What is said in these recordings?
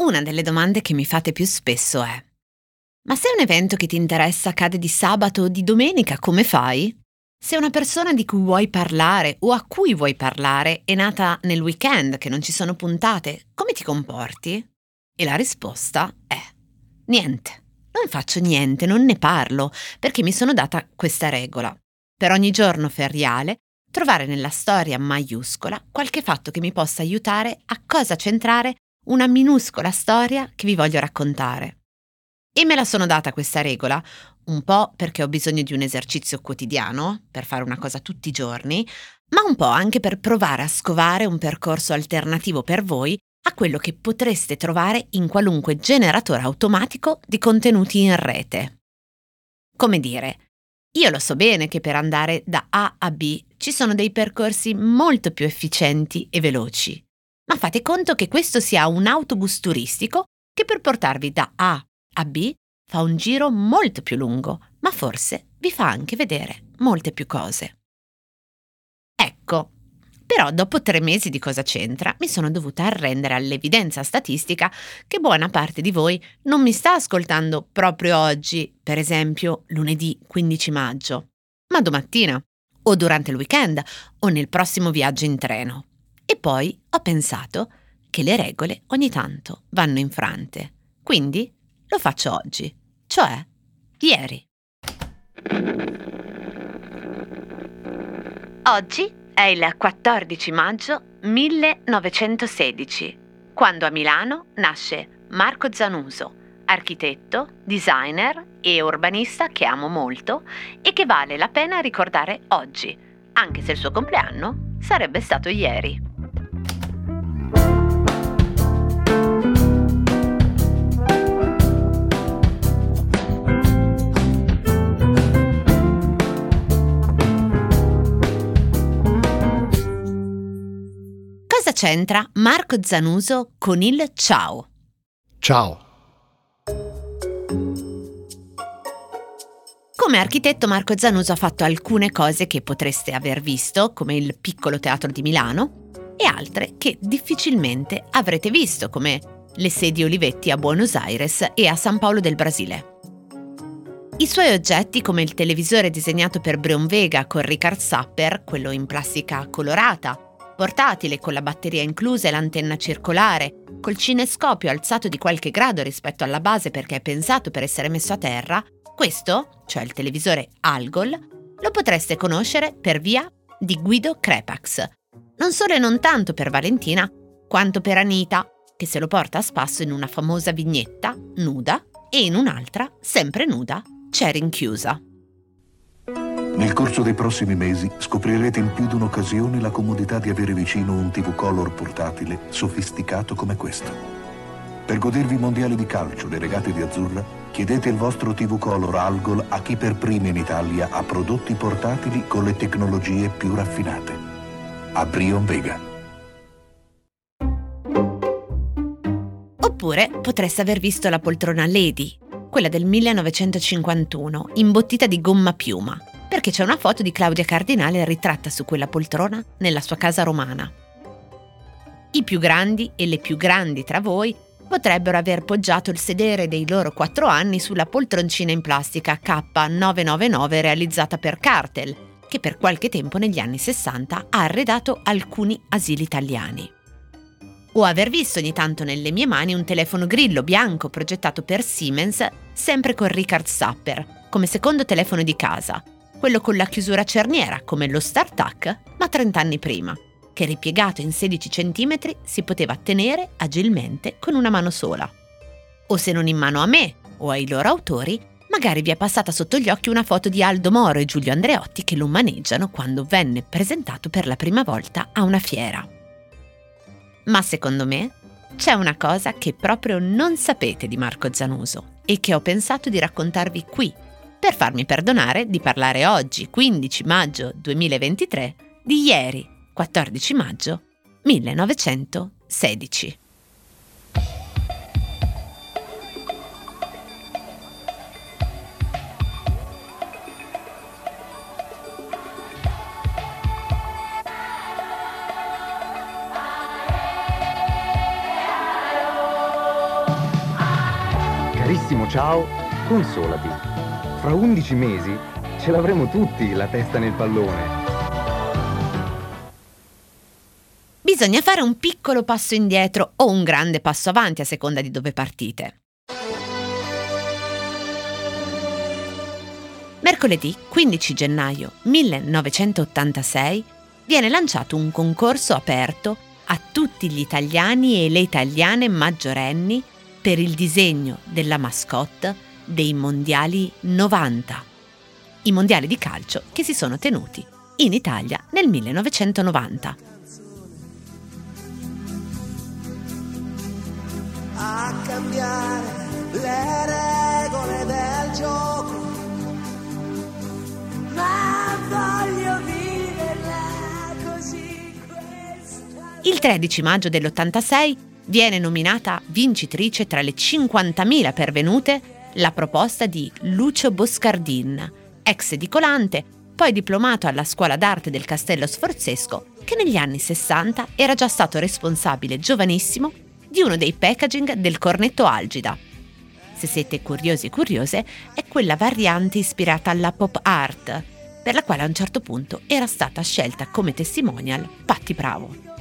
Una delle domande che mi fate più spesso è Ma se un evento che ti interessa cade di sabato o di domenica, come fai? Se una persona di cui vuoi parlare o a cui vuoi parlare è nata nel weekend che non ci sono puntate, come ti comporti? E la risposta è niente. Non faccio niente, non ne parlo, perché mi sono data questa regola. Per ogni giorno feriale, trovare nella storia maiuscola qualche fatto che mi possa aiutare a cosa centrare una minuscola storia che vi voglio raccontare. E me la sono data questa regola, un po' perché ho bisogno di un esercizio quotidiano, per fare una cosa tutti i giorni, ma un po' anche per provare a scovare un percorso alternativo per voi a quello che potreste trovare in qualunque generatore automatico di contenuti in rete. Come dire, io lo so bene che per andare da A a B ci sono dei percorsi molto più efficienti e veloci, ma fate conto che questo sia un autobus turistico che per portarvi da A a B fa un giro molto più lungo, ma forse vi fa anche vedere molte più cose. Ecco, però dopo tre mesi di cosa c'entra mi sono dovuta arrendere all'evidenza statistica che buona parte di voi non mi sta ascoltando proprio oggi, per esempio lunedì 15 maggio, ma domattina, o durante il weekend, o nel prossimo viaggio in treno. E poi ho pensato che le regole ogni tanto vanno infrante. Quindi lo faccio oggi, cioè ieri. Oggi è il 14 maggio 1916, quando a Milano nasce Marco Zanuso, architetto, designer e urbanista che amo molto e che vale la pena ricordare oggi, anche se il suo compleanno sarebbe stato ieri. Cosa c'entra Marco Zanuso con il ciao? Ciao. Come architetto Marco Zanuso ha fatto alcune cose che potreste aver visto, come il piccolo teatro di Milano, e altre che difficilmente avrete visto, come le sedie Olivetti a Buenos Aires e a San Paolo del Brasile. I suoi oggetti, come il televisore disegnato per Brion Vega con Richard Sapper, quello in plastica colorata, portatile con la batteria inclusa e l'antenna circolare, col cinescopio alzato di qualche grado rispetto alla base perché è pensato per essere messo a terra, questo, cioè il televisore Algol, lo potreste conoscere per via di Guido Crepax. Non solo e non tanto per Valentina, quanto per Anita, che se lo porta a spasso in una famosa vignetta, nuda, e in un'altra, sempre nuda, c'è rinchiusa. Nel corso dei prossimi mesi scoprirete in più di un'occasione la comodità di avere vicino un TV Color portatile sofisticato come questo. Per godervi i mondiali di calcio, le regate di azzurra, chiedete il vostro TV Color Algol a chi per primo in Italia ha prodotti portatili con le tecnologie più raffinate. A Brion Vega. Oppure potreste aver visto la poltrona Lady, quella del 1951, imbottita di gomma piuma, perché c'è una foto di Claudia Cardinale ritratta su quella poltrona nella sua casa romana. I più grandi e le più grandi tra voi potrebbero aver poggiato il sedere dei loro quattro anni sulla poltroncina in plastica K999 realizzata per Cartel, che per qualche tempo negli anni 60 ha arredato alcuni asili italiani. O aver visto ogni tanto nelle mie mani un telefono grillo bianco progettato per Siemens, sempre con Richard Sapper, come secondo telefono di casa, quello con la chiusura cerniera, come lo StarTAC, ma 30 anni prima, che ripiegato in 16 cm si poteva tenere agilmente con una mano sola. O se non in mano a me o ai loro autori, magari vi è passata sotto gli occhi una foto di Aldo Moro e Giulio Andreotti che lo maneggiano quando venne presentato per la prima volta a una fiera. Ma secondo me c'è una cosa che proprio non sapete di Marco Zanuso e che ho pensato di raccontarvi qui per farmi perdonare di parlare oggi, 15 maggio 2023, di ieri, 14 maggio 1916. Carissimo ciao, consolati. Fra 11 mesi ce l'avremo tutti la testa nel pallone. Bisogna fare un piccolo passo indietro o un grande passo avanti a seconda di dove partite. Mercoledì 15 gennaio 1986 viene lanciato un concorso aperto a tutti gli italiani e le italiane maggiorenni per il disegno della mascotte dei Mondiali 90, i mondiali di calcio che si sono tenuti in Italia nel 1990. A cambiare le regole del gioco, ma voglio viverla così. Il 13 maggio dell'86 viene nominata vincitrice tra le 50.000 pervenute la proposta di Lucio Boscardin, ex edicolante, poi diplomato alla Scuola d'Arte del Castello Sforzesco, che negli anni 60 era già stato responsabile giovanissimo di uno dei packaging del cornetto Algida. Se siete curiosi e curiose, è quella variante ispirata alla pop art, per la quale a un certo punto era stata scelta come testimonial Patti Bravo.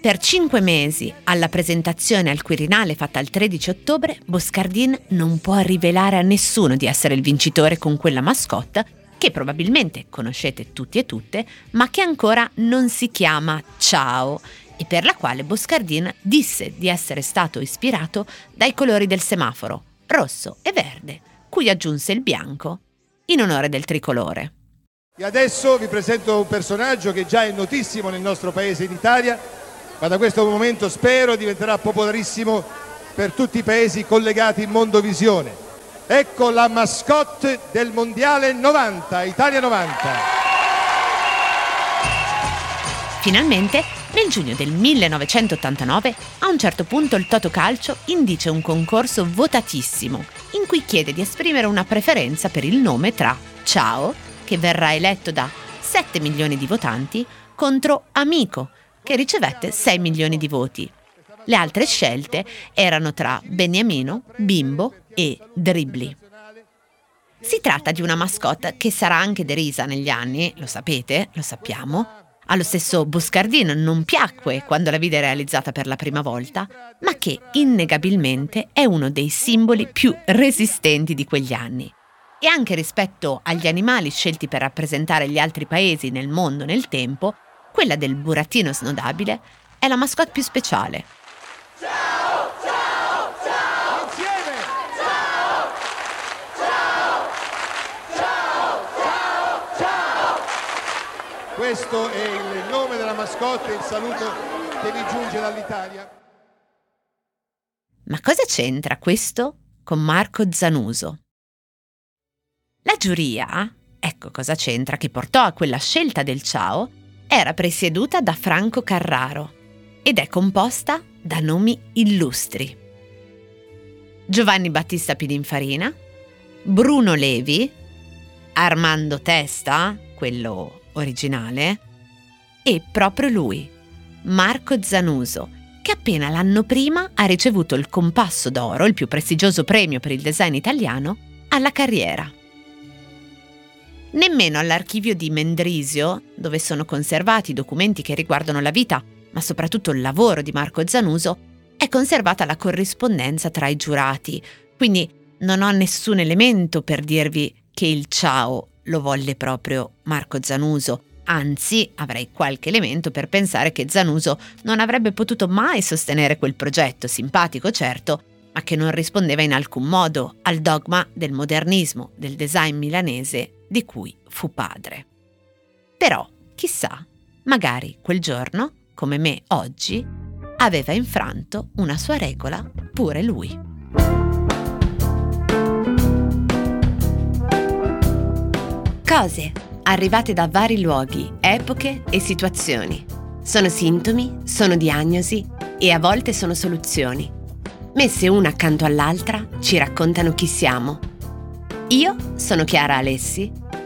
Per cinque mesi, alla presentazione al Quirinale fatta il 13 ottobre, Boscardin non può rivelare a nessuno di essere il vincitore con quella mascotte che probabilmente conoscete tutti e tutte, ma che ancora non si chiama Ciao e per la quale Boscardin disse di essere stato ispirato dai colori del semaforo, rosso e verde, cui aggiunse il bianco, in onore del tricolore. E adesso vi presento un personaggio che già è notissimo nel nostro paese in Italia, ma da questo momento spero diventerà popolarissimo per tutti i paesi collegati in Mondovisione. Ecco la mascotte del Mondiale 90, Italia 90. Finalmente, nel giugno del 1989, a un certo punto il Toto Calcio indice un concorso votatissimo in cui chiede di esprimere una preferenza per il nome tra Ciao, che verrà eletto da 7 milioni di votanti, contro Amico, che ricevette 6 milioni di voti. Le altre scelte erano tra Beniamino, Bimbo e Dribbly. Si tratta di una mascotte che sarà anche derisa negli anni, lo sapete, lo sappiamo. Allo stesso Boscardin non piacque quando la vide realizzata per la prima volta, ma che innegabilmente è uno dei simboli più resistenti di quegli anni. E anche rispetto agli animali scelti per rappresentare gli altri paesi nel mondo nel tempo, quella del burattino snodabile è la mascotte più speciale. Ciao, ciao, ciao! Insieme! Ciao! Ciao! Ciao! Ciao! Ciao! Questo è il nome della mascotte, il saluto che vi giunge dall'Italia. Ma cosa c'entra questo con Marco Zanuso? La giuria, ecco cosa c'entra che portò a quella scelta del ciao, era presieduta da Franco Carraro ed è composta da nomi illustri. Giovanni Battista Pininfarina, Bruno Levi, Armando Testa, quello originale, e proprio lui, Marco Zanuso, che appena l'anno prima ha ricevuto il Compasso d'Oro, il più prestigioso premio per il design italiano, alla carriera. Nemmeno all'archivio di Mendrisio, dove sono conservati i documenti che riguardano la vita, ma soprattutto il lavoro di Marco Zanuso, è conservata la corrispondenza tra i giurati, quindi non ho nessun elemento per dirvi che il ciao lo volle proprio Marco Zanuso, anzi avrei qualche elemento per pensare che Zanuso non avrebbe potuto mai sostenere quel progetto, simpatico certo, ma che non rispondeva in alcun modo al dogma del modernismo del design milanese di cui fu padre. Però, chissà, magari quel giorno, come me oggi, aveva infranto una sua regola pure lui. Cose arrivate da vari luoghi, epoche e situazioni. Sono sintomi, sono diagnosi e a volte sono soluzioni. Messe una accanto all'altra ci raccontano chi siamo. Io sono Chiara Alessi